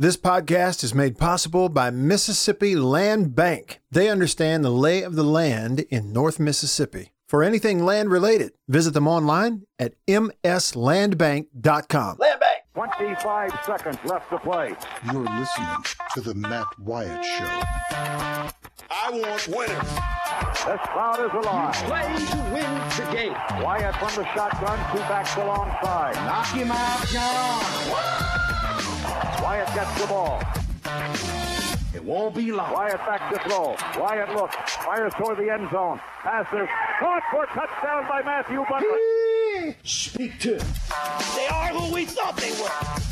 This podcast is made possible by Mississippi Land Bank. They understand the lay of the land in North Mississippi. For anything land related, visit them online at mslandbank.com. Land Bank. 25 seconds left to play. You're listening to the Matt Wyatt Show. I want winners. This crowd is alive. Play to win the game. Wyatt from the shotgun, two backs alongside. Knock him out, John. Wyatt gets the ball. It won't be long. Wyatt back to throw. Wyatt looks, fires toward the end zone. Passes, caught for touchdown by Matthew Butler. Speak to him. They are who we thought they were.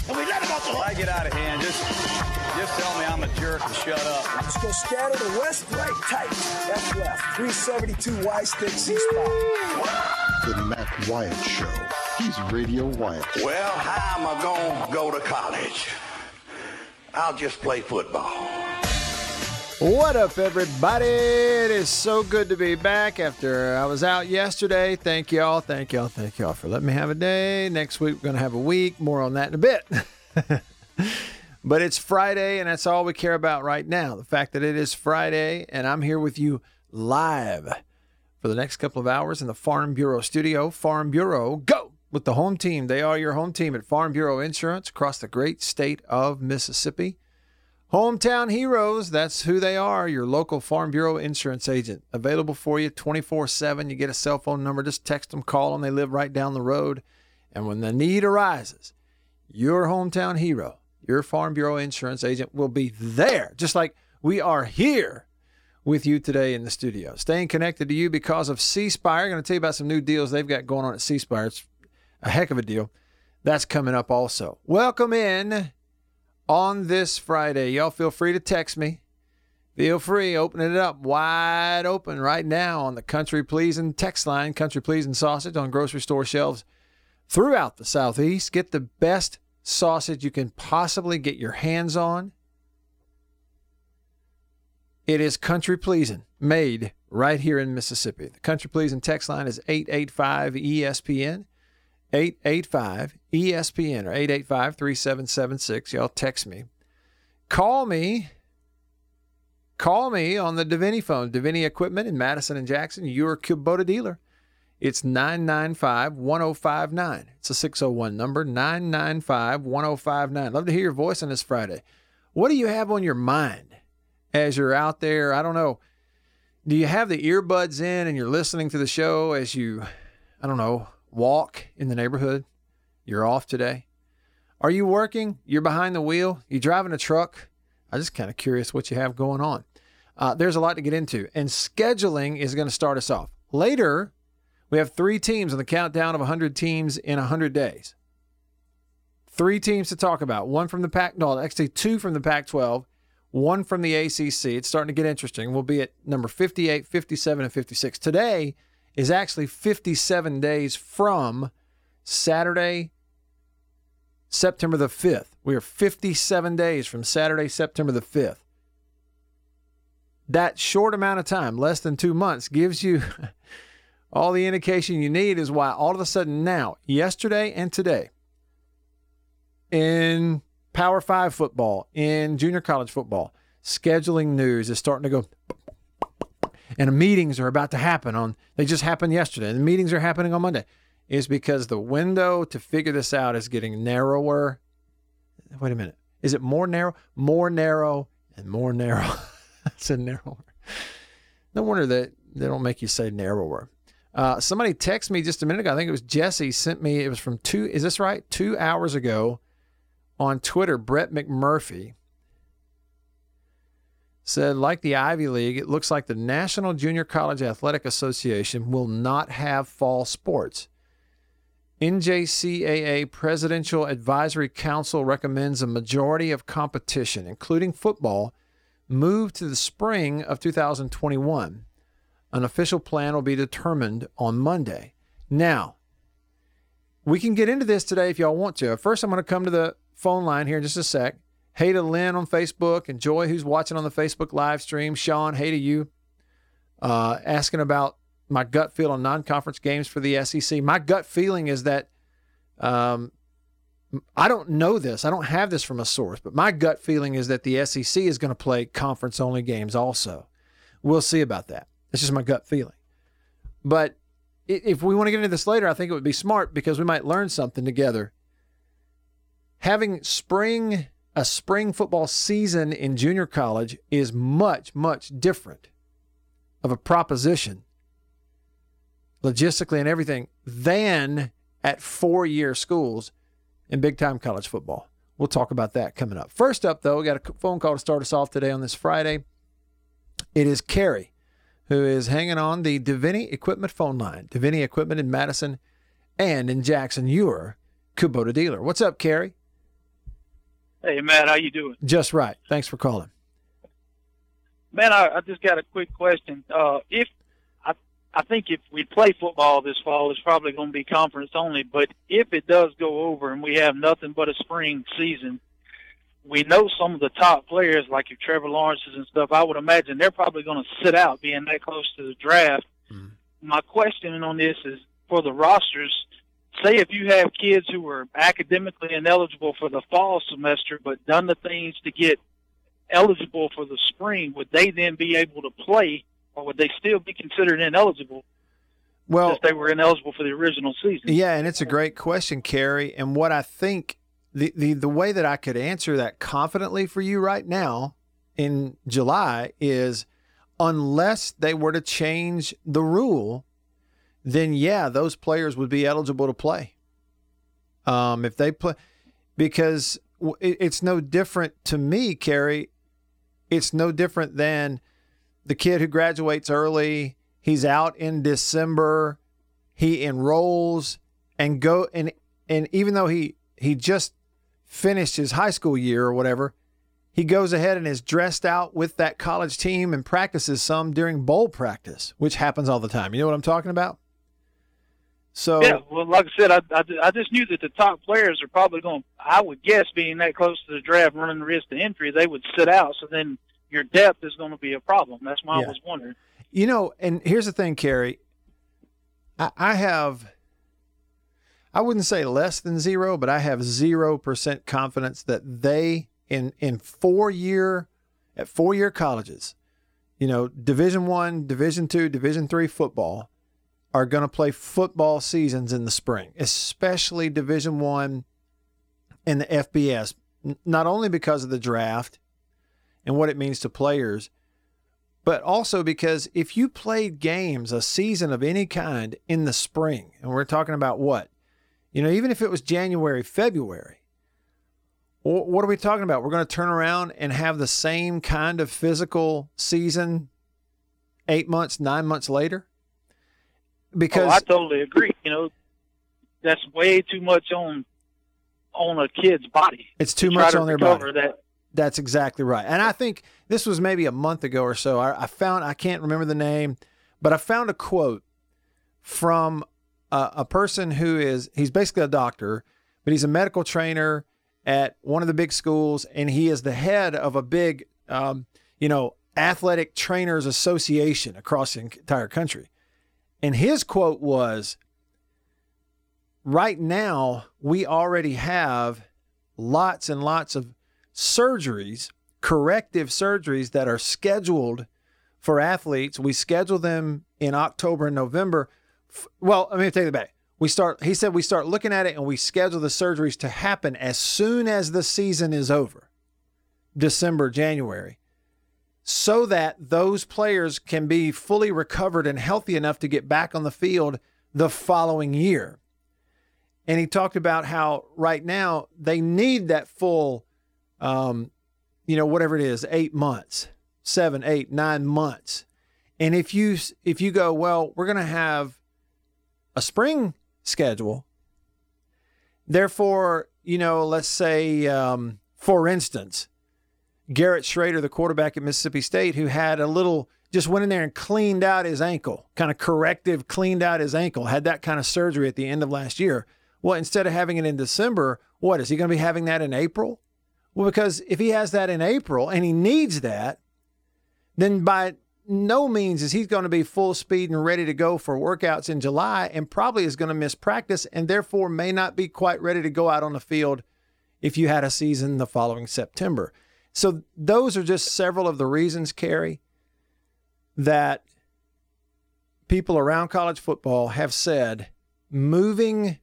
And we let them off the hook. I get out of hand, just just tell me I'm a jerk and shut up. Let's go scatter the west, right, tight. Left, left. 372 Y stick, C spot. The Matt Wyatt Show. He's Radio Wyatt. Well, how am I going to go to college? I'll just play football. What up, everybody? It is so good to be back after I was out yesterday. Thank y'all, thank y'all, thank y'all for letting me have a day. Next week, we're going to have a week. More on that in a bit. but it's Friday, and that's all we care about right now. The fact that it is Friday, and I'm here with you live for the next couple of hours in the Farm Bureau studio. Farm Bureau, go with the home team. They are your home team at Farm Bureau Insurance across the great state of Mississippi. Hometown Heroes, that's who they are, your local Farm Bureau insurance agent. Available for you 24 7. You get a cell phone number, just text them, call them. They live right down the road. And when the need arises, your hometown hero, your Farm Bureau insurance agent will be there, just like we are here with you today in the studio. Staying connected to you because of C Spire. I'm going to tell you about some new deals they've got going on at C Spire. It's a heck of a deal. That's coming up also. Welcome in on this Friday. Y'all feel free to text me. Feel free, opening it up wide open right now on the Country Pleasing text line, Country Pleasing Sausage on grocery store shelves throughout the Southeast. Get the best sausage you can possibly get your hands on. It is Country Pleasing, made right here in Mississippi. The Country Pleasing text line is 885 ESPN. 885 ESPN or 885 3776. Y'all text me. Call me. Call me on the Davini phone, Davini Equipment in Madison and Jackson, your Kubota dealer. It's 995 1059. It's a 601 number, 995 1059. Love to hear your voice on this Friday. What do you have on your mind as you're out there? I don't know. Do you have the earbuds in and you're listening to the show as you, I don't know, walk in the neighborhood? You're off today? Are you working? You're behind the wheel? You driving a truck? I'm just kind of curious what you have going on. Uh, there's a lot to get into, and scheduling is going to start us off. Later, we have three teams on the countdown of 100 teams in 100 days. Three teams to talk about. One from the Pac, no, actually two from the Pac 12, one from the ACC. It's starting to get interesting. We'll be at number 58, 57, and 56. Today, is actually 57 days from Saturday, September the 5th. We are 57 days from Saturday, September the 5th. That short amount of time, less than two months, gives you all the indication you need is why all of a sudden now, yesterday and today, in Power Five football, in junior college football, scheduling news is starting to go and meetings are about to happen on they just happened yesterday. The meetings are happening on monday. Is because the window to figure this out is getting narrower. Wait a minute. Is it more narrow? More narrow and more narrow. I said narrower. No wonder that they don't make you say narrower. Uh, somebody texted me just a minute ago. I think it was jesse sent me it was from two is this right? Two hours ago on twitter brett mcmurphy said, like the Ivy League, it looks like the National Junior College Athletic Association will not have fall sports. NJCAA Presidential Advisory Council recommends a majority of competition, including football, move to the spring of 2021. An official plan will be determined on Monday. Now, we can get into this today if y'all want to. First, I'm going to come to the phone line here in just a sec. Hey to Lynn on Facebook and Joy, who's watching on the Facebook live stream. Sean, hey to you. Uh, asking about my gut feel on non conference games for the SEC. My gut feeling is that um, I don't know this. I don't have this from a source, but my gut feeling is that the SEC is going to play conference only games also. We'll see about that. That's just my gut feeling. But if we want to get into this later, I think it would be smart because we might learn something together. Having spring a spring football season in junior college is much much different of a proposition logistically and everything than at four-year schools in big-time college football. We'll talk about that coming up. First up though, we got a phone call to start us off today on this Friday. It is Carrie who is hanging on the Davini Equipment phone line. Davini Equipment in Madison and in Jackson. You're Kubota dealer. What's up, Carrie? Hey, Matt, how you doing? Just right. Thanks for calling. Man, I, I just got a quick question. Uh, if I, I think if we play football this fall, it's probably going to be conference only. But if it does go over and we have nothing but a spring season, we know some of the top players, like your Trevor Lawrences and stuff. I would imagine they're probably going to sit out, being that close to the draft. Mm. My question on this is for the rosters. Say if you have kids who are academically ineligible for the fall semester, but done the things to get eligible for the spring, would they then be able to play, or would they still be considered ineligible? Well, if they were ineligible for the original season. Yeah, and it's a great question, Carrie. And what I think the, the the way that I could answer that confidently for you right now in July is unless they were to change the rule, then yeah, those players would be eligible to play. Um, if they play, because it's no different to me, Kerry. It's no different than the kid who graduates early. He's out in December. He enrolls and go and and even though he he just finished his high school year or whatever, he goes ahead and is dressed out with that college team and practices some during bowl practice, which happens all the time. You know what I'm talking about? So yeah, well, like I said, I, I, I just knew that the top players are probably going. I would guess, being that close to the draft, running the risk of injury, they would sit out. So then your depth is going to be a problem. That's why yeah. I was wondering. You know, and here's the thing, Carrie. I, I have I wouldn't say less than zero, but I have zero percent confidence that they in in four year at four year colleges, you know, Division One, Division Two, Division Three football are going to play football seasons in the spring, especially Division One and the FBS. Not only because of the draft and what it means to players, but also because if you played games, a season of any kind in the spring, and we're talking about what you know, even if it was January, February, what are we talking about? We're going to turn around and have the same kind of physical season eight months, nine months later? Because oh, I totally agree. You know, that's way too much on on a kid's body. It's too to much on their body. That. That's exactly right. And I think this was maybe a month ago or so. I, I found I can't remember the name, but I found a quote from a, a person who is he's basically a doctor, but he's a medical trainer at one of the big schools, and he is the head of a big, um, you know, athletic trainers association across the entire country. And his quote was, "Right now, we already have lots and lots of surgeries, corrective surgeries that are scheduled." for athletes. We schedule them in October and November well, let me take it back. We start. He said we start looking at it and we schedule the surgeries to happen as soon as the season is over, December, January, so that those players can be fully recovered and healthy enough to get back on the field the following year. And he talked about how right now they need that full, um, you know, whatever it is, eight months, seven, eight, nine months. And if you if you go, well, we're going to have a spring schedule. Therefore, you know, let's say, um, for instance, Garrett Shrader, the quarterback at Mississippi State, who had a little, just went in there and cleaned out his ankle, kind of corrective, cleaned out his ankle, had that kind of surgery at the end of last year. Well, instead of having it in December, what is he going to be having that in April? Well, because if he has that in April and he needs that, then by no means is he going to be full speed and ready to go for workouts in July and probably is going to miss practice and therefore may not be quite ready to go out on the field if you had a season the following September. So those are just several of the reasons, Carey, that people around college football have said moving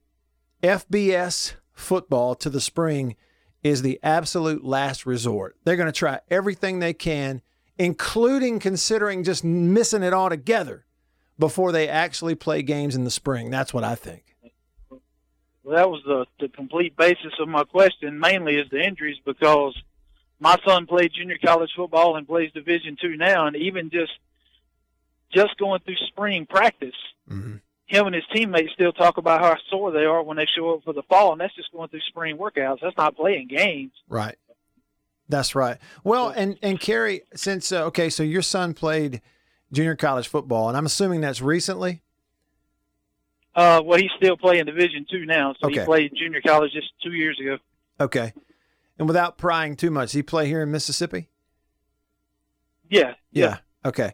FBS football to the spring is the absolute last resort. They're going to try everything they can, including considering just missing it altogether before they actually play games in the spring. That's what I think. Well, that was the, the complete basis of my question. Mainly is the injuries because my son played junior college football and plays Division two now, and even just just going through spring practice, mm-hmm. him and his teammates still talk about how sore they are when they show up for the fall, and that's just going through spring workouts. That's not playing games. Right. That's right. Well, and and Carey, since uh, okay, so your son played junior college football, and I'm assuming that's recently. Uh, well, he's still playing Division two now, so Okay. he played junior college just two years ago. Okay. And without prying too much, he play here in Mississippi? Yeah, Yeah. Okay.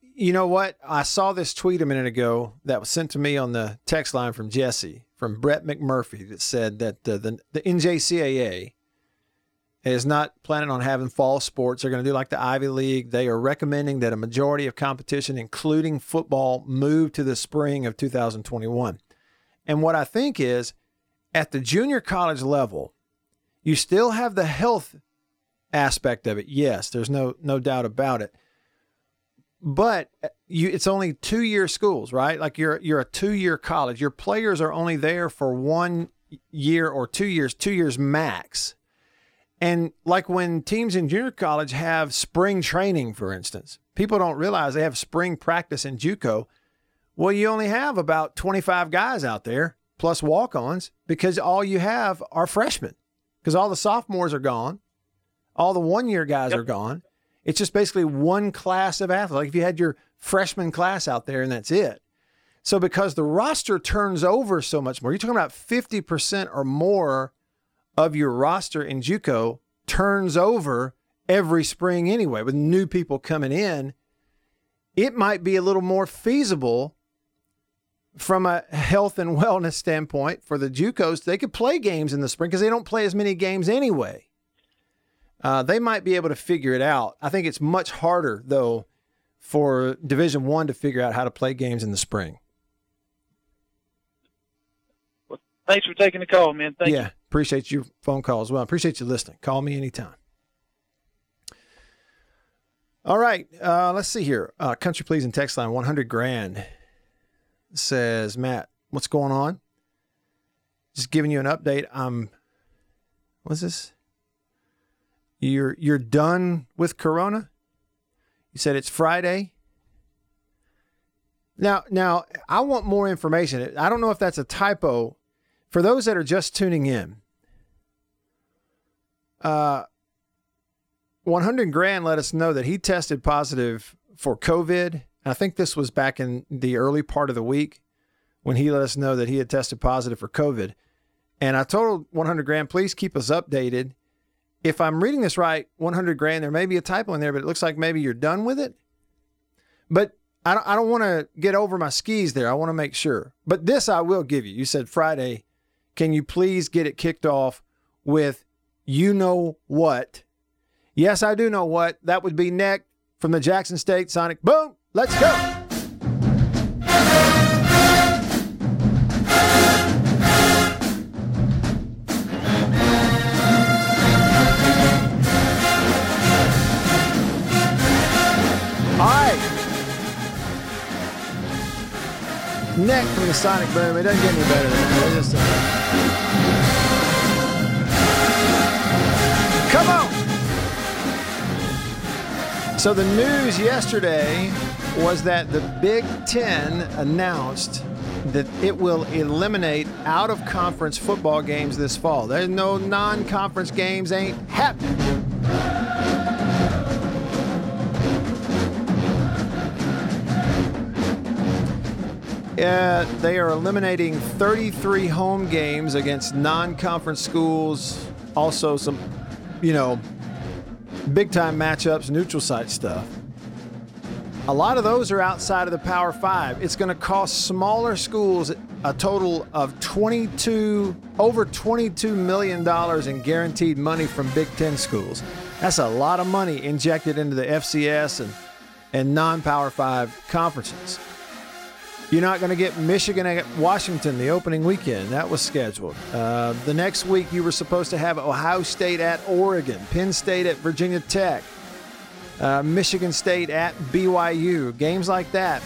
You know what? I saw this tweet a minute ago that was sent to me on the text line from Jesse from Brett McMurphy that said that uh, the the NJCAA is not planning on having fall sports. They're going to do like the Ivy League. They are recommending that a majority of competition, including football, move to the spring of 2021. And what I think is at the junior college level, you still have the health aspect of it. Yes, there's no no doubt about it. But uh, you it's only 2-year schools, right? Like you're you're a 2-year college. Your players are only there for 1 year or 2 years, 2 years max. And like when teams in junior college have spring training, for instance, people don't realize they have spring practice in JUCO. Well, you only have about 25 guys out there plus walk-ons because all you have are freshmen because all the sophomores are gone. All the one year guys are gone. It's just basically one class of athletes. Like if you had your freshman class out there and that's it. So because the roster turns over so much more, you're talking about 50% or more of your roster in JUCO turns over every spring anyway, with new people coming in. It might be a little more feasible from a health and wellness standpoint for the JUCOs. They could play games in the spring because they don't play as many games anyway. Uh, they might be able to figure it out. I think it's much harder though for Division One to figure out how to play games in the spring. Well, Thanks for taking the call, man. Thank yeah, you. appreciate your phone call as well. Appreciate you listening. Call me anytime. All right, uh, let's see here. Uh, Country Pleasing text line 100 grand says, Matt, what's going on? Just giving you an update. I'm, what's this? You're you're done with Corona. You said it's Friday. Now, now I want more information. I don't know if that's a typo. For those that are just tuning in, uh, 100 Grand let us know that he tested positive for COVID. I think this was back in the early part of the week when he let us know that he had tested positive for COVID. And I told 100 Grand, please keep us updated. If I'm reading this right, 100 Grand, there may be a typo in there, but it looks like maybe you're done with it. But I don't, I don't want to get over my skis there. I want to make sure. But this I will give you. You said Friday. Can you please get it kicked off with you know what? Yes, I do know what. That would be Neck from the Jackson State Sonic Boom. Let's go. All right. Neck from the Sonic Boom. It doesn't get any better than that. Just, uh, Come on. So the news yesterday was that the Big Ten announced that it will eliminate out of conference football games this fall. There's no non conference games, ain't happening. Uh, they are eliminating 33 home games against non-conference schools. Also, some, you know, big-time matchups, neutral site stuff. A lot of those are outside of the Power Five. It's going to cost smaller schools a total of 22, over 22 million dollars in guaranteed money from Big Ten schools. That's a lot of money injected into the FCS and and non-Power Five conferences. You're not going to get Michigan at Washington the opening weekend. That was scheduled. Uh, the next week, you were supposed to have Ohio State at Oregon, Penn State at Virginia Tech, uh, Michigan State at BYU. Games like that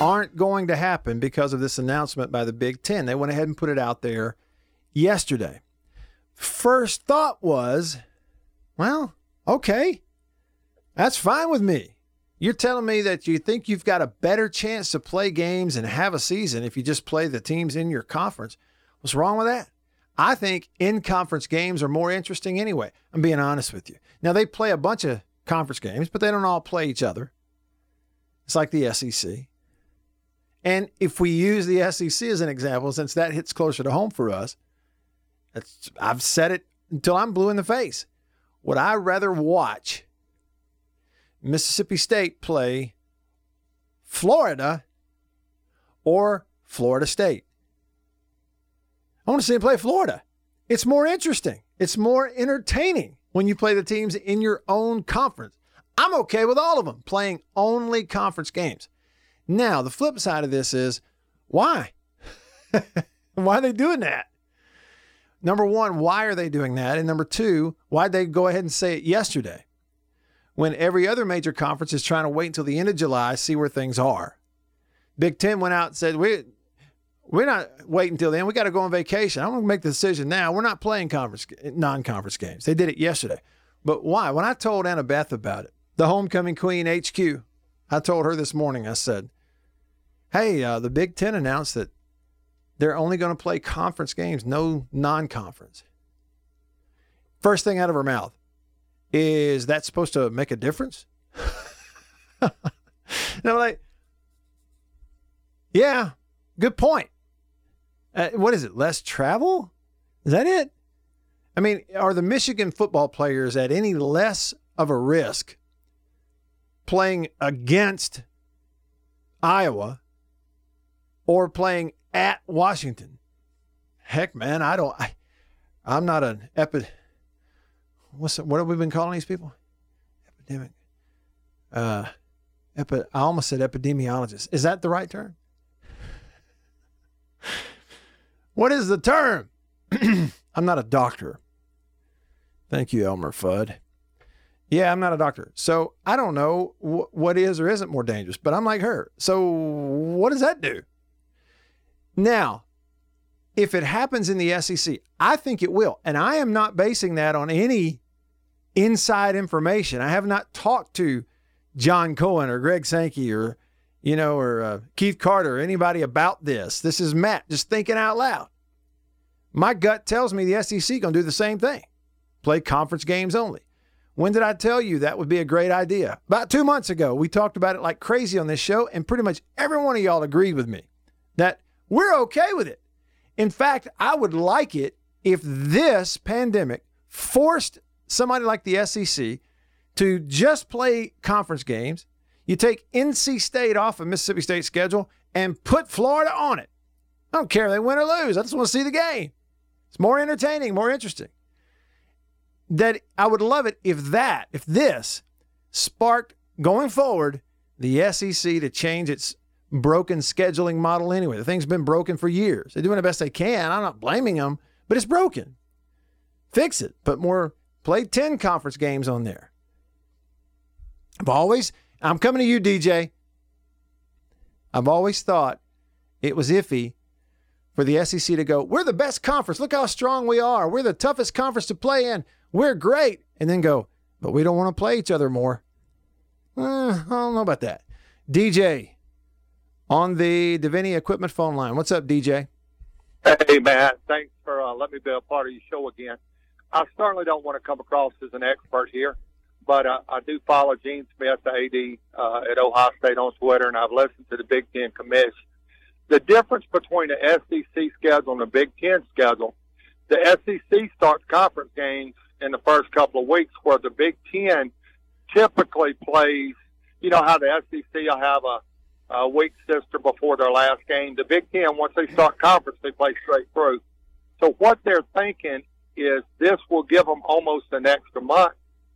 aren't going to happen because of this announcement by the Big Ten. They went ahead and put it out there yesterday. First thought was, well, okay, that's fine with me. You're telling me that you think you've got a better chance to play games and have a season if you just play the teams in your conference. What's wrong with that? I think in conference games are more interesting anyway. I'm being honest with you. Now, they play a bunch of conference games, but they don't all play each other. It's like the SEC. And if we use the SEC as an example, since that hits closer to home for us, I've said it until I'm blue in the face. Would I rather watch Mississippi State play Florida or Florida State. I want to see them play Florida. It's more interesting. It's more entertaining when you play the teams in your own conference. I'm okay with all of them playing only conference games. Now, the flip side of this is why? why are they doing that? Number one, why are they doing that? And number two, why'd they go ahead and say it yesterday? when every other major conference is trying to wait until the end of July, see where things are. Big Ten went out and said, we, we're not waiting until then. We got to go on vacation. I'm going to make the decision now. We're not playing conference non-conference games. They did it yesterday. But why? When I told Annabeth about it, the homecoming queen HQ, I told her this morning, I said, hey, uh, the Big Ten announced that they're only going to play conference games, no non-conference. First thing out of her mouth, is that supposed to make a difference? no, like, yeah, good point. Uh, what is it? Less travel? Is that it? I mean, are the Michigan football players at any less of a risk playing against Iowa or playing at Washington? Heck, man, I don't. I, I'm not an epi what's what have we been calling these people? Epidemic. Uh, epi, I almost said epidemiologist. Is that the right term? What is the term? I'm not a doctor. Thank you, Elmer Fudd. Yeah, I'm not a doctor. So I don't know wh- what is or isn't more dangerous, but I'm like her. So what does that do? Now, if it happens in the SEC, I think it will. And I am not basing that on any inside information. I have not talked to John Cohen or Greg Sankey or, you know, or uh, Keith Carter or anybody about this. This is Matt just thinking out loud. My gut tells me the SEC going to do the same thing play conference games only. When did I tell you that would be a great idea? About two months ago, we talked about it like crazy on this show, and pretty much every one of y'all agreed with me that we're okay with it. In fact, I would like it if this pandemic forced somebody like the SEC to just play conference games. You take NC State off of Mississippi State's schedule and put Florida on it. I don't care if they win or lose. I just want to see the game. It's more entertaining, more interesting. That I would love it if that, if this sparked going forward the SEC to change its broken scheduling model anyway. The thing's been broken for years. They're doing the best they can. I'm not blaming them, but it's broken. Fix it. Put more play 10 conference games on there. I've always, I'm coming to you, DJ. I've always thought it was iffy for the SEC to go, we're the best conference. Look how strong we are. We're the toughest conference to play in. We're great. And then go, but we don't want to play each other more. Uh, I don't know about that. DJ on the Davini Equipment phone line. What's up, DJ? Hey, Matt. Thanks for uh, letting me be a part of your show again. I certainly don't want to come across as an expert here, but uh, I do follow Gene Smith, the AD uh, at Ohio State on Twitter, and I've listened to the Big Ten commission. The difference between the SEC schedule and the Big Ten schedule, the SEC starts conference games in the first couple of weeks, where the Big Ten typically plays you know how the SEC will have a, a weak sister before their last game. The Big Ten, once they start conference, they play straight through. So what they're thinking is this will give them almost an extra month.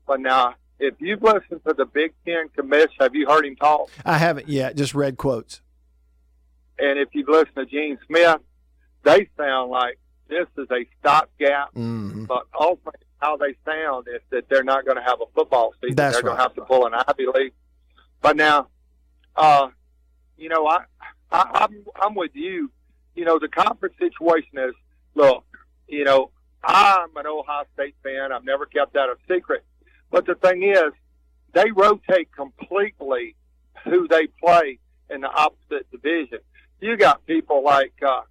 But now, if you've listened to the Big Ten commission, have you heard him talk? I haven't yet. Just read quotes. And if you've listened to Gene Smith, they sound like this is a stopgap. Mm-hmm. But ultimately, how they sound is that they're not going to have a football season. That's they're going to have to pull an Ivy League. But now, uh, you know, I, I I'm I'm with you. You know, the conference situation is look. You know, I'm an Ohio State fan. I've never kept that a secret. But the thing is, they rotate completely who they play in the opposite division. You got people like, uh,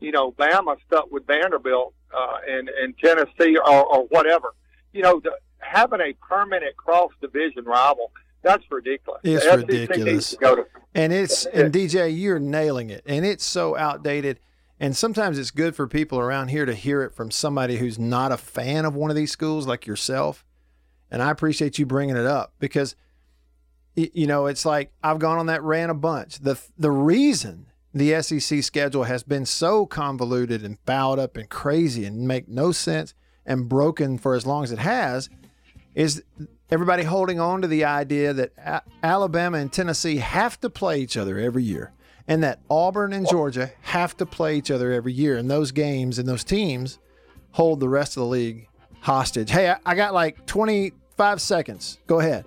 you know, Bama stuck with Vanderbilt uh, and, and Tennessee or, or whatever. You know, the, having a permanent cross division rival, that's ridiculous. It's ridiculous. to to And it's and DJ, you're nailing it. And it's so outdated. And sometimes it's good for people around here to hear it from somebody who's not a fan of one of these schools like yourself. And I appreciate you bringing it up because you know, it's like I've gone on that rant a bunch. The the reason the SEC schedule has been so convoluted and fouled up and crazy and make no sense and broken for as long as it has is everybody holding on to the idea that Alabama and Tennessee have to play each other every year and that Auburn and Georgia have to play each other every year. And those games and those teams hold the rest of the league hostage. Hey, I, got like 25 seconds. Go ahead.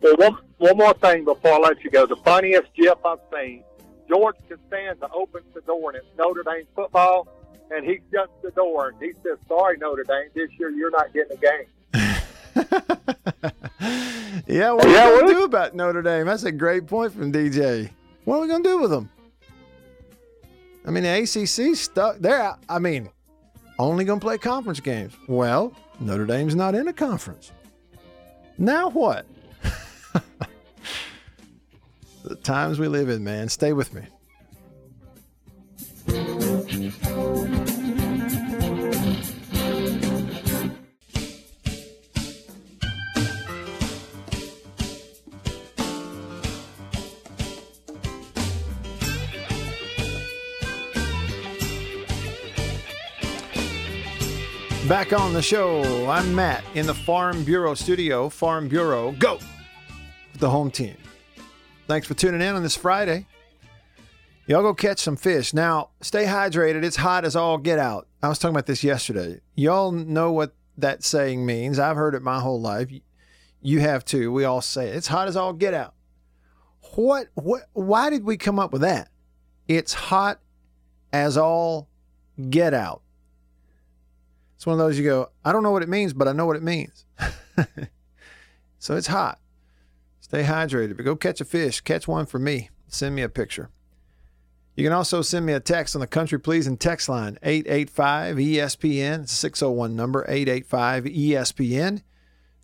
Well, one, one more thing before I let you go. The funniest GIF I've seen, George Costanza opens the door and it's Notre Dame football, and he shuts the door and he says, sorry, Notre Dame, this year you're not getting a game. Yeah, what are Yeah, we gonna do about Notre Dame? That's a great point from DJ. What are we going to do with them? I mean, the ACC stuck. They're, I mean, only going to play conference games. Well, Notre Dame's not in a conference. Now what? the times we live in, man. Stay with me. Back on the show, I'm Matt in the Farm Bureau studio. Farm Bureau, go! With the home team. Thanks for tuning in on this Friday. Y'all go catch some fish. Now, stay hydrated. It's hot as all get out. I was talking about this yesterday. Y'all know what that saying means. I've heard it my whole life. You have too. We all say it. It's hot as all get out. What what why did we come up with that? It's hot as all get out. It's one of those you go, I don't know what it means, but I know what it means. so it's hot. Stay hydrated, but go catch a fish. Catch one for me. Send me a picture. You can also send me a text on the Country Pleasing text line, 885 ESPN. It's a 601 number, 885 ESPN.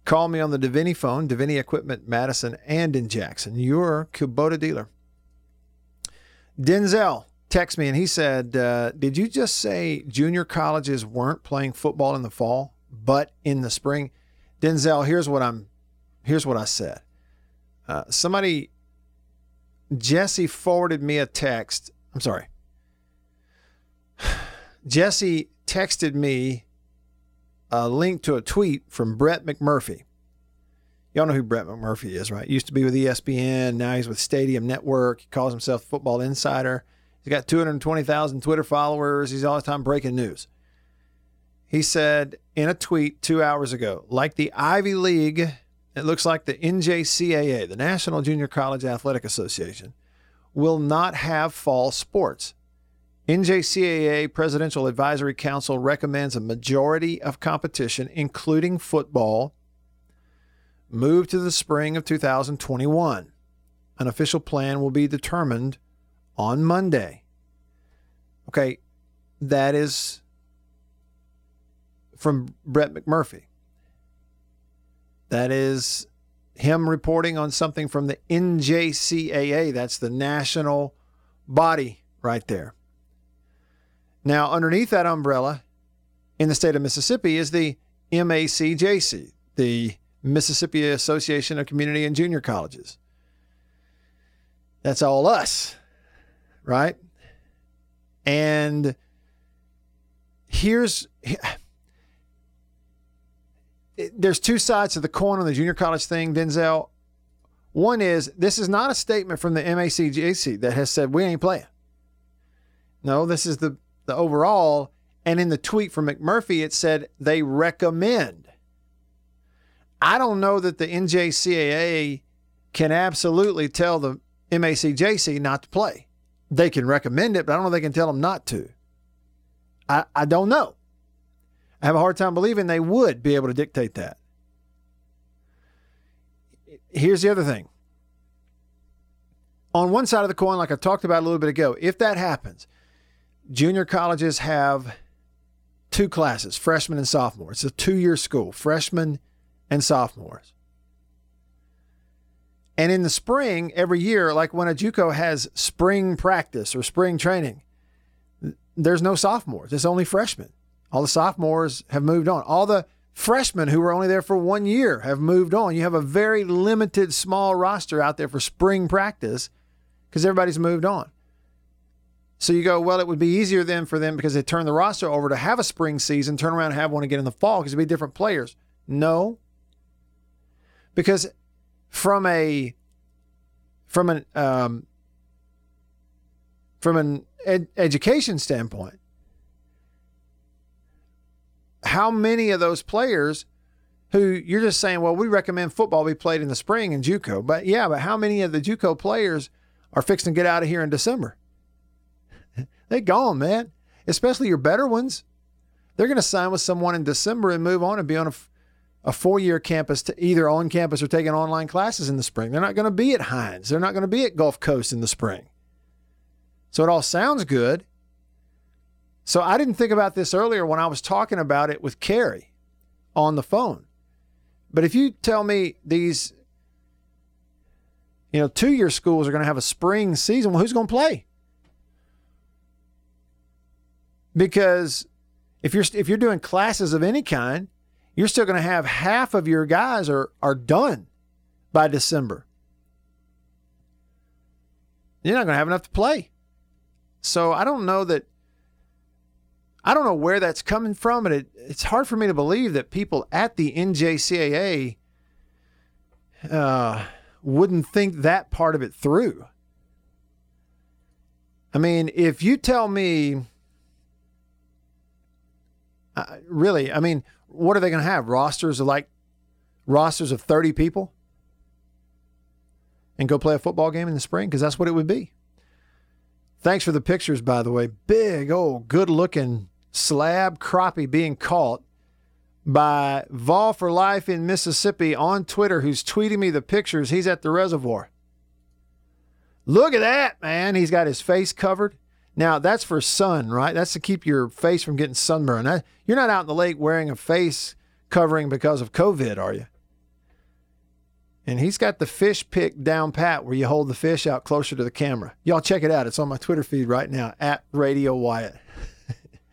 Call me on the Davini phone, Davini Equipment, Madison, and in Jackson, your Kubota dealer. Denzel texted me and he said, uh, Did you just say junior colleges weren't playing football in the fall, but in the spring? Denzel, here's what I'm here's what I said. Uh, somebody Jesse forwarded me a text. I'm sorry. Jesse texted me a link to a tweet from Brett McMurphy. Y'all know who Brett McMurphy is, right? Used to be with ESPN. Now he's with Stadium Network. He calls himself Football Insider. He's got 220,000 Twitter followers. He's all the time breaking news. He said in a tweet two hours ago, like the Ivy League, it looks like the NJCAA, the National Junior College Athletic Association, will not have fall sports. NJCAA Presidential Advisory Council recommends a majority of competition, including football, move to the spring of 2021. An official plan will be determined on Monday. Okay, that is from Brett McMurphy. That is him reporting on something from the NJCAA. That's the national body right there. Now, underneath that umbrella in the state of Mississippi is the MACJC, the Mississippi Association of Community and Junior Colleges. That's all us, right? And here's there's two sides to the coin on the junior college thing, Denzel. One is this is not a statement from the MACJC that has said we ain't playing. No, this is the the overall. And in the tweet from McMurphy, it said they recommend. I don't know that the NJCAA can absolutely tell the MACJC not to play. They can recommend it, but I don't know if they can tell them not to. I, I don't know. I have a hard time believing they would be able to dictate that. Here's the other thing. On one side of the coin, like I talked about a little bit ago, if that happens, junior colleges have two classes, freshmen and sophomores. It's a two year school, freshmen and sophomores. And in the spring, every year, like when a JUCO has spring practice or spring training, there's no sophomores. It's only freshmen. All the sophomores have moved on. All the freshmen who were only there for one year have moved on. You have a very limited, small roster out there for spring practice because everybody's moved on. So you go, well, it would be easier then for them because they turn the roster over to have a spring season, turn around and have one again in the fall because it'd be different players. No. Because from a from an um, from an ed- education standpoint, how many of those players who you're just saying, well, we recommend football be played in the spring in JUCO, but yeah, but how many of the JUCO players are fixing to get out of here in December? They're gone, man. Especially your better ones. They're going to sign with someone in December and move on and be on a, a four year campus to either on campus or taking online classes in the spring. They're not going to be at Hinds. They're not going to be at Gulf Coast in the spring. So it all sounds good. So I didn't think about this earlier when I was talking about it with Carrie on the phone. But if you tell me these, you know, two year schools are going to have a spring season, well, who's going to play? Because if you're if you're doing classes of any kind, you're still going to have half of your guys are are done by December. You're not going to have enough to play. So I don't know that I don't know where that's coming from, and it, it's hard for me to believe that people at the NJCAA uh, wouldn't think that part of it through. I mean, if you tell me, uh, really, I mean, what are they going to have? Rosters of like rosters of 30 people and go play a football game in the spring? Because that's what it would be. Thanks for the pictures, by the way. Big, oh, old, good looking slab crappie being caught by Vol for Life in Mississippi on Twitter, who's tweeting me the pictures. He's at the reservoir. Look at that, man. He's got his face covered. Now, that's for sun, right? That's to keep your face from getting sunburned. You're not out in the lake wearing a face covering because of COVID, are you? And he's got the fish pick down pat where you hold the fish out closer to the camera. Y'all check it out. It's on my Twitter feed right now at Radio Wyatt.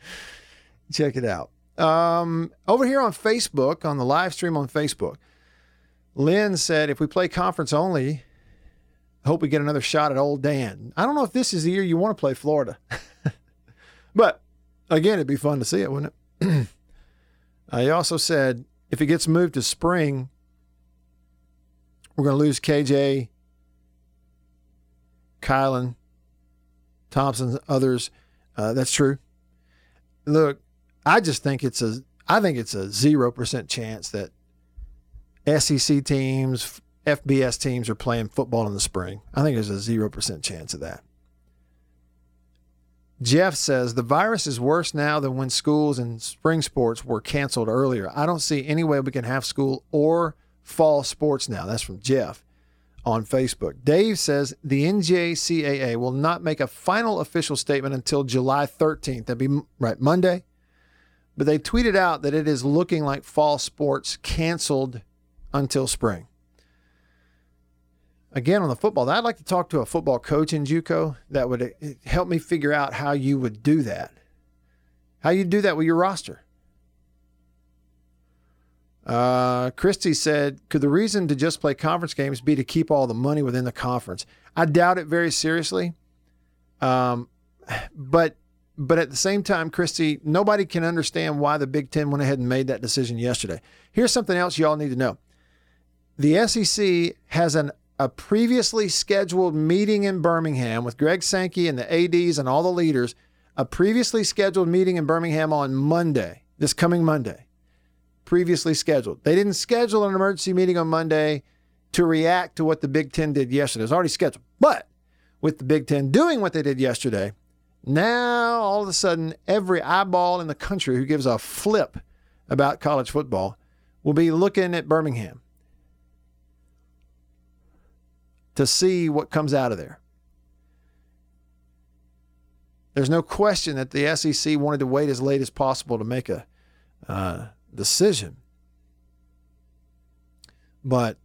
check it out. Um, over here on Facebook, on the live stream on Facebook, Lynn said if we play conference only, hope we get another shot at old Dan. I don't know if this is the year you want to play Florida. but again, it'd be fun to see it, wouldn't it? uh, he also said if it gets moved to spring, we're going to lose KJ, Kylin, Thompson, others. Uh, that's true. Look, I just think it's a I think it's a zero percent chance that SEC teams, FBS teams are playing football in the spring. I think there's a zero percent chance of that. Jeff says the virus is worse now than when schools and spring sports were canceled earlier. I don't see any way we can have school or fall sports now. That's from Jeff on Facebook. Dave says the NJCAA will not make a final official statement until July 13th. That'd be right Monday. But they tweeted out that it is looking like fall sports canceled until spring. Again, on the football, I'd like to talk to a football coach in JUCO that would uh, help me figure out how you would do that. How you do that with your roster. Uh, Christy said, "Could the reason to just play conference games be to keep all the money within the conference?" I doubt it very seriously. Um, but but at the same time, Christy, nobody can understand why the Big Ten went ahead and made that decision yesterday. Here's something else y'all need to know: the SEC has an a previously scheduled meeting in Birmingham with Greg Sankey and the ads and all the leaders. A previously scheduled meeting in Birmingham on Monday, this coming Monday. Previously scheduled. They didn't schedule an emergency meeting on Monday to react to what the Big Ten did yesterday. It already scheduled. But with the Big Ten doing what they did yesterday, now all of a sudden every eyeball in the country who gives a flip about college football will be looking at Birmingham to see what comes out of there. There's no question that the SEC wanted to wait as late as possible to make a uh, decision. But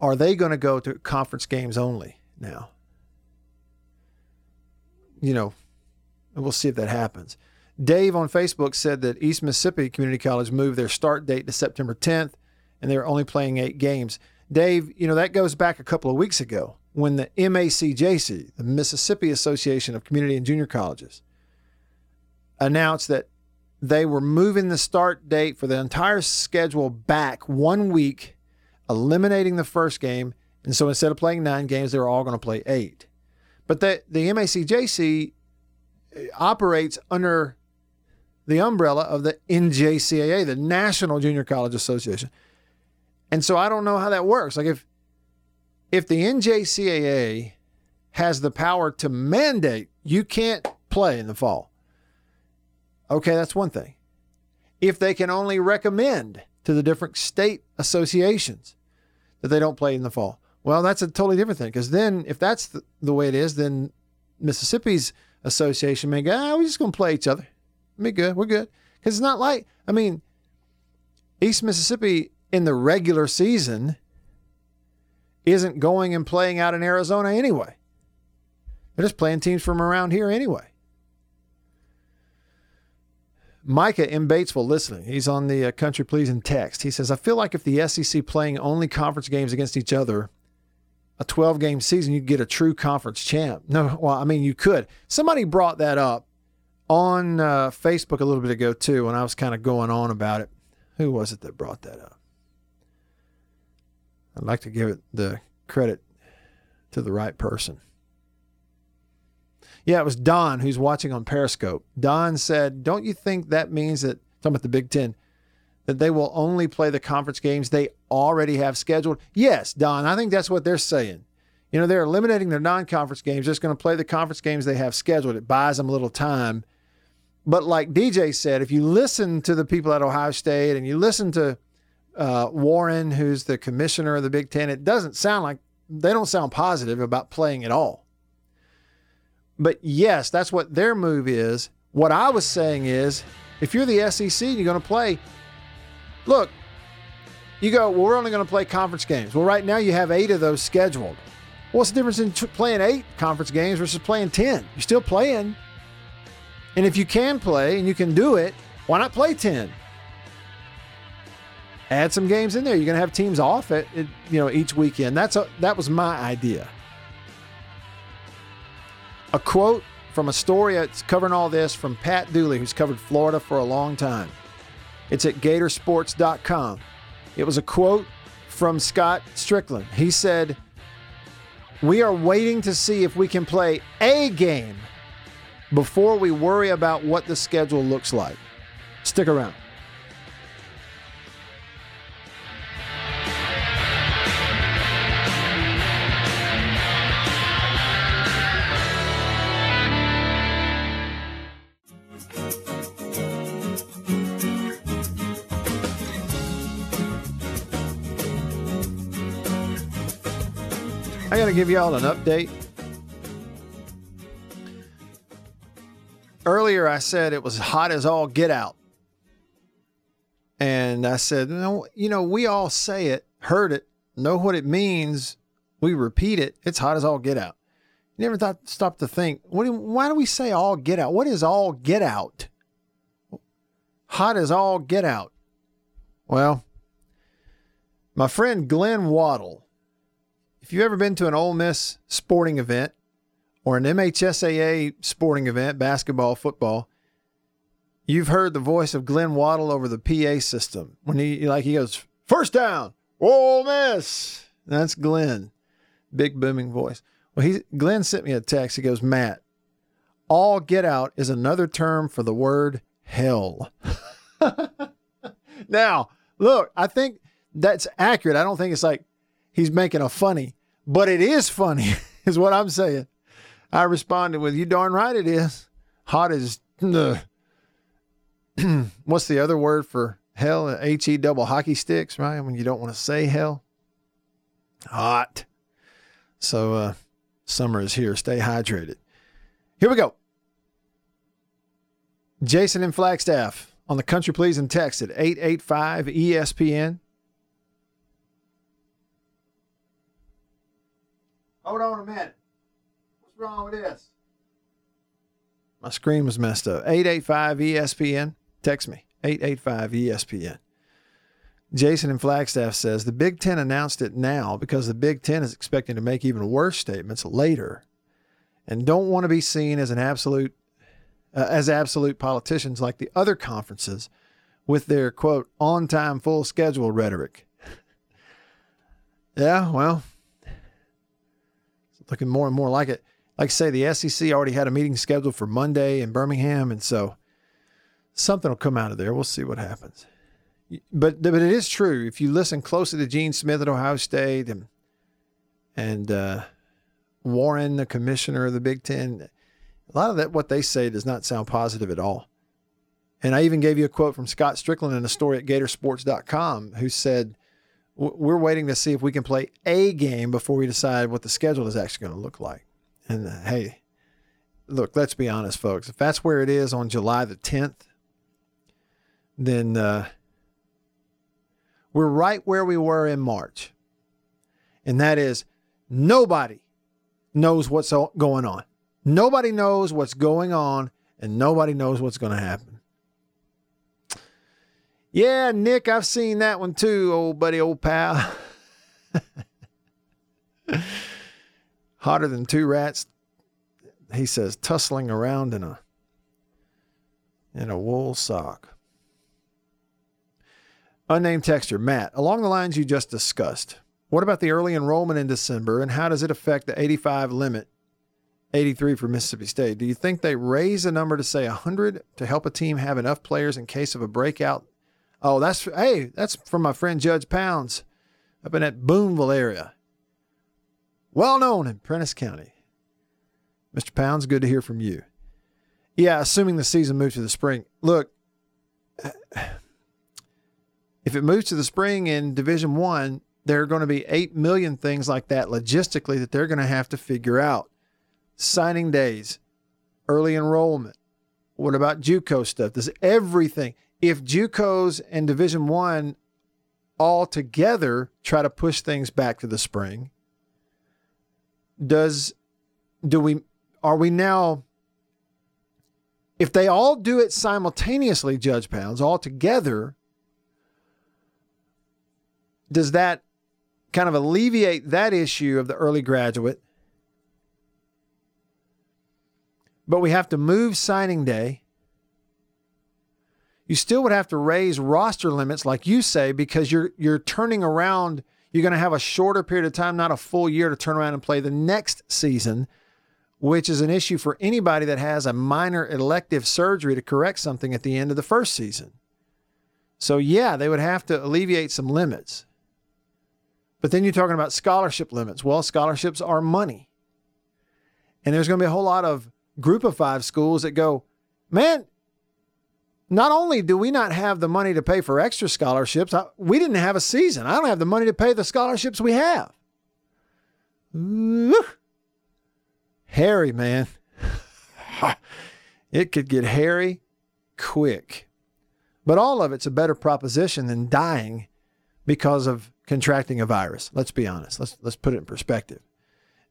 are they going to go to conference games only now? You know, we'll see if that happens. Dave on Facebook said that East Mississippi Community College moved their start date to September 10th, and they're only playing eight games. Dave, you know, that goes back a couple of weeks ago when the MACJC, the Mississippi Association of Community and Junior Colleges, announced that they were moving the start date for the entire schedule back one week, eliminating the first game. And so instead of playing nine games, they were all going to play eight. But the, the MACJC uh, operates under the umbrella of the NJCAA, the National Junior College Association. And so I don't know how that works. Like if if the NJCAA has the power to mandate you can't play in the fall, okay, that's one thing. If they can only recommend to the different state associations that they don't play in the fall, well, that's a totally different thing. Because then, if that's the, the, way it is, then Mississippi's association may go, ah, we're just going to play each other. Be good. We're good. Because it's not like, I mean, East Mississippi in the regular season isn't going and playing out in Arizona anyway. They're just playing teams from around here anyway. Micah in Batesville listening. He's on the uh, country pleasing text. He says, I feel like if the SEC playing only conference games against each other, a 12 game season, you'd get a true conference champ. No, well, I mean, you could. Somebody brought that up on uh, Facebook a little bit ago, too, when I was kind of going on about it. Who was it that brought that up? I'd like to give it the credit to the right person. Yeah, it was Don who's watching on Periscope. Don said, Don't you think that means that, talking about the Big Ten, that they will only play the conference games they already have scheduled? Yes, Don, I think that's what they're saying. You know, they're eliminating their non conference games, just going to play the conference games they have scheduled. It buys them a little time. But like DJ said, if you listen to the people at Ohio State and you listen to uh, Warren, who's the commissioner of the Big Ten, it doesn't sound like they don't sound positive about playing at all. But yes, that's what their move is. What I was saying is, if you're the SEC and you're going to play, look, you go, well, we're only going to play conference games. Well, right now you have eight of those scheduled. What's the difference in t- playing eight conference games versus playing 10? You're still playing. And if you can play and you can do it, why not play 10? Add some games in there. You're going to have teams off it, you know, each weekend. That's a, that was my idea. A quote from a story that's covering all this from Pat Dooley, who's covered Florida for a long time. It's at Gatorsports.com. It was a quote from Scott Stricklin. He said, "We are waiting to see if we can play a game before we worry about what the schedule looks like." Stick around. Got to give y'all an update. Earlier, I said it was hot as all get out. And I said, no, you know, we all say it, heard it, know what it means. We repeat it. It's hot as all get out. Never thought, stop to think, what do, why do we say all get out? What is all get out? Hot as all get out. Well, my friend Glenn Waddle, if you've ever been to an Ole Miss sporting event or an MHSAA sporting event, basketball, football, you've heard the voice of Glenn Waddle over the PA system when he like he goes first down, Ole Miss. That's Glenn, big booming voice. Well, he Glenn sent me a text. He goes, Matt, all get out is another term for the word hell. now, look, I think that's accurate. I don't think it's like he's making a funny, but it is funny, is what I'm saying. I responded with, You darn right it is. Hot as the. What's the other word for hell? H E double hockey sticks, right? When you don't want to say hell. Hot. So, uh, summer is here. Stay hydrated. Here we go. Jason in Flagstaff on the Country Please and text at 885 ESPN. Hold on a minute. What's wrong with this? My screen was messed up. 885 ESPN. Text me. 885 ESPN. Jason in Flagstaff says the Big Ten announced it now because the Big Ten is expecting to make even worse statements later and don't want to be seen as an absolute uh, as absolute politicians like the other conferences with their quote on time full schedule rhetoric. yeah, well, looking more and more like it. Like I say, the SEC already had a meeting scheduled for Monday in Birmingham, and so something will come out of there. We'll see what happens. But but it is true. If you listen closely to Gene Smith at Ohio State and and uh, Warren, the commissioner of the Big Ten, a lot of that what they say does not sound positive at all. And I even gave you a quote from Scott Stricklin in a story at Gatorsports.com, who said, "We're waiting to see if we can play a game before we decide what the schedule is actually going to look like." And uh, hey, look, let's be honest, folks. If that's where it is on July the 10th, then uh, we're right where we were in March. And that is nobody knows what's going on. Nobody knows what's going on, and nobody knows what's going to happen. Yeah, Nick, I've seen that one too, old buddy, old pal. Hotter than two rats, he says, tussling around in a in a wool sock. Unnamed texture, Matt, along the lines you just discussed, what about the early enrollment in December and how does it affect the 85 limit, 83 for Mississippi State? Do you think they raise the number to say 100 to help a team have enough players in case of a breakout? Oh, that's, hey, that's from my friend Judge Pounds up in that Booneville area. Well known in Prentiss County. Mr. Pounds, good to hear from you. Yeah, assuming the season moves to the spring. Look, if it moves to the spring in Division One, there are going to be 8 million things like that logistically that they're going to have to figure out. Signing days, early enrollment. What about JUCO stuff? Does everything, if JUCOs and Division One all together try to push things back to the spring, does do we are we now if they all do it simultaneously, Judge Pounds, all together, does that kind of alleviate that issue of the early graduate? But we have to move signing day. You still would have to raise roster limits, like you say, because you're you're turning around. You're going to have a shorter period of time, not a full year, to turn around and play the next season, which is an issue for anybody that has a minor elective surgery to correct something at the end of the first season. So yeah, they would have to alleviate some limits. But then you're talking about scholarship limits. Well, scholarships are money. And there's going to be a whole lot of group of five schools that go, man, not only do we not have the money to pay for extra scholarships, we didn't have a season. I don't have the money to pay the scholarships we have. Ooh. Hairy, man. it could get hairy quick. But all of it's a better proposition than dying because of contracting a virus. Let's be honest. Let's let's put it in perspective.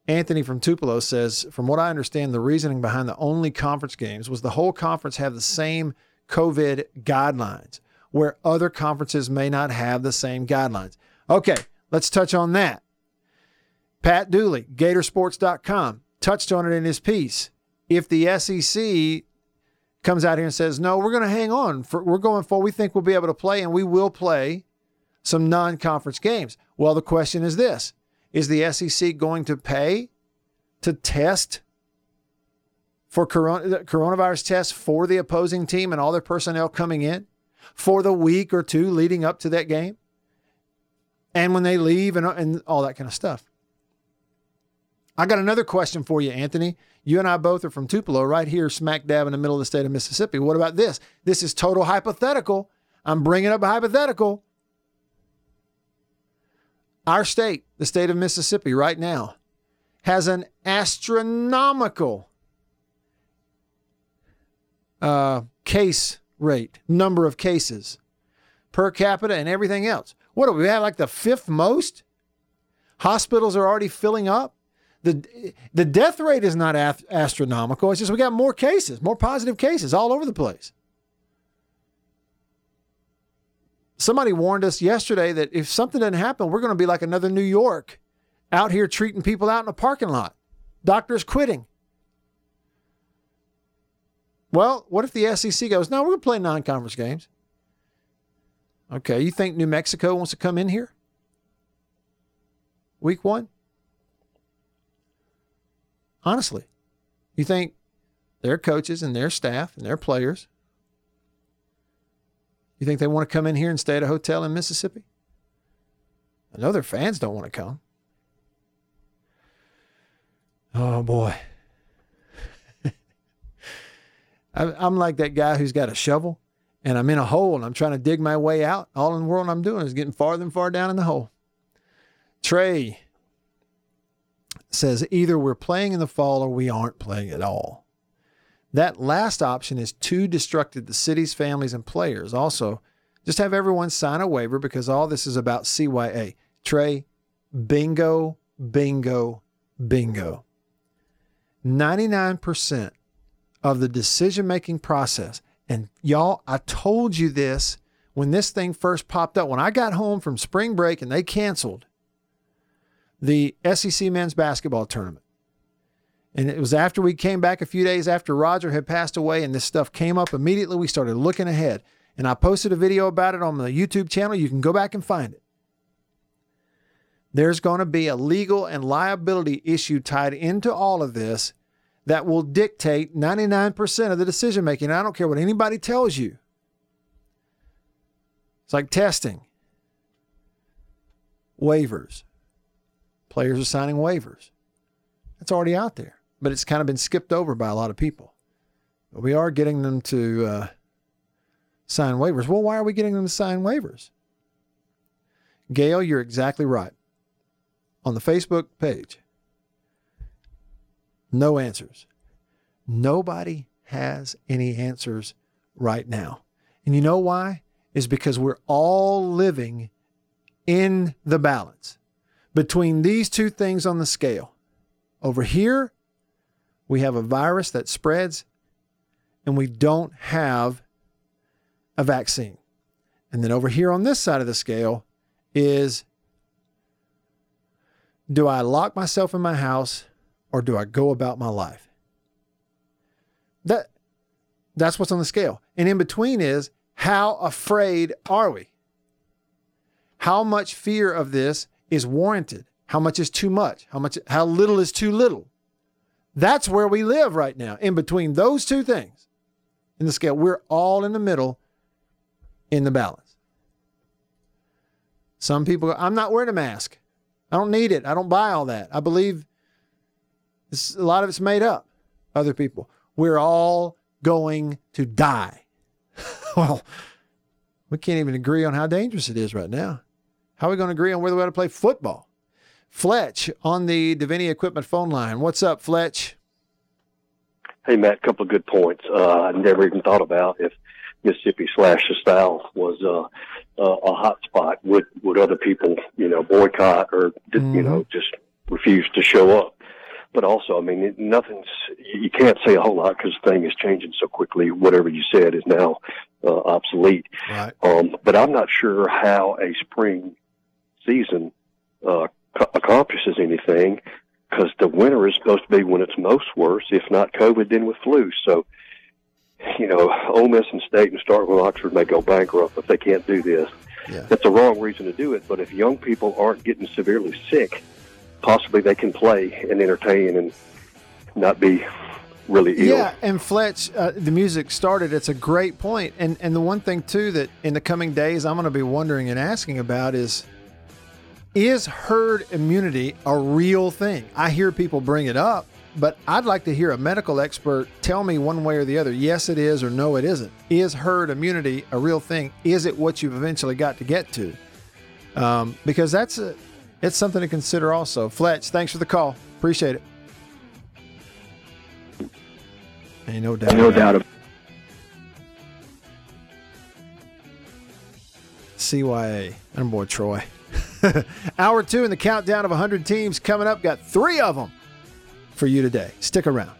Anthony from Tupelo says, from what I understand, the reasoning behind the only conference games was the whole conference have the same COVID guidelines. where other conferences may not have the same guidelines. Okay, let's touch on that. Pat Dooley, Gatorsports.com, touched on it in his piece. If the SEC comes out here and says, no, we're going to hang on, for, we're going for, we think we'll be able to play, and we will play some non conference games. Well, the question is this Is the SEC going to pay to test for corona, coronavirus tests for the opposing team and all their personnel coming in for the week or two leading up to that game? And when they leave and, and all that kind of stuff. I got another question for you, Anthony. You and I both are from Tupelo, right here, smack dab in the middle of the state of Mississippi. What about this? This is total hypothetical. I'm bringing up a hypothetical. Our state, the state of Mississippi, right now, has an astronomical uh, case rate, number of cases per capita, and everything else. What do we have? Like the fifth most? Hospitals are already filling up the the death rate is not astronomical. It's just we got more cases, more positive cases all over the place. Somebody warned us yesterday that if something doesn't happen, we're going to be like another New York out here treating people out in a parking lot. Doctors quitting. Well, what if the SEC goes, no, we're going to play non conference games? Okay, you think New Mexico wants to come in here? Week one? Honestly, you think their coaches and their staff and their players, you think they want to come in here and stay at a hotel in Mississippi? I know their fans don't want to come. Oh boy. I'm like that guy who's got a shovel and I'm in a hole and I'm trying to dig my way out. All in the world I'm doing is getting farther and farther down in the hole. Trey says either we're playing in the fall or we aren't playing at all. That last option is too destructive to cities, families, and players. Also, just have everyone sign a waiver because all this is about CYA. Trey, bingo, bingo, bingo. 99% of the decision making process, and y'all, I told you this when this thing first popped up. When I got home from spring break and they canceled, the SEC men's basketball tournament. And it was after we came back a few days after Roger had passed away, and this stuff came up immediately. We started looking ahead. And I posted a video about it on the YouTube channel. You can go back and find it. There's going to be a legal and liability issue tied into all of this that will dictate 99% of the decision making. I don't care what anybody tells you. It's like testing, waivers. Players are signing waivers. It's already out there, but it's kind of been skipped over by a lot of people. But we are getting them to uh, sign waivers. Well, why are we getting them to sign waivers? Gail, you're exactly right. On the Facebook page, no answers. Nobody has any answers right now. And you know why? Is because we're all living in the balance between these two things on the scale. Over here, we have a virus that spreads, and we don't have a vaccine. And then over here on this side of the scale is do I lock myself in my house or do I go about my life? That that's what's on the scale. And in between is how afraid are we? How much fear of this is warranted, how much is too much, how much how little is too little. That's where we live right now. In between those two things in the scale, we're all in the middle in the balance. Some people go, I'm not wearing a mask. I don't need it. I don't buy all that. I believe a lot of it's made up. Other people, we're all going to die. well, we can't even agree on how dangerous it is right now. How are we going to agree on whether we ought to play football? Fletch on the Davini Equipment phone line. What's up, Fletch? Hey, Matt, a couple of good points. Uh, I never even thought about if Mississippi slash the South was uh, uh, a hot spot. Would would other people, you know, boycott or mm-hmm. you know just refuse to show up? But also, I mean, nothing's you can't say a whole lot because the thing is changing so quickly. Whatever you said is now uh, obsolete. Right. Um, but I'm not sure how a spring season uh, co- accomplishes anything because the winter is supposed to be when it's most worse, if not COVID, then with flu. So, you know, Ole Miss and State and Starkville Oxford may go bankrupt if they can't do this. Yeah. That's the wrong reason to do it. But if young people aren't getting severely sick, possibly they can play and entertain and not be really ill. Yeah, and Fletch, uh, the music started. It's a great point, and and the one thing too that in the coming days I'm going to be wondering and asking about is is herd immunity a real thing? I hear people bring it up, but I'd like to hear a medical expert tell me one way or the other. Yes, it is, or no, it isn't. Is herd immunity a real thing? Is it what you've eventually got to get to? Um, because that's a, it's something to consider also. Fletch, thanks for the call. Appreciate it. Ain't no doubt. No doubt about CYA. I'm boy Troy. Hour two in the countdown of 100 teams coming up. Got three of them for you today. Stick around.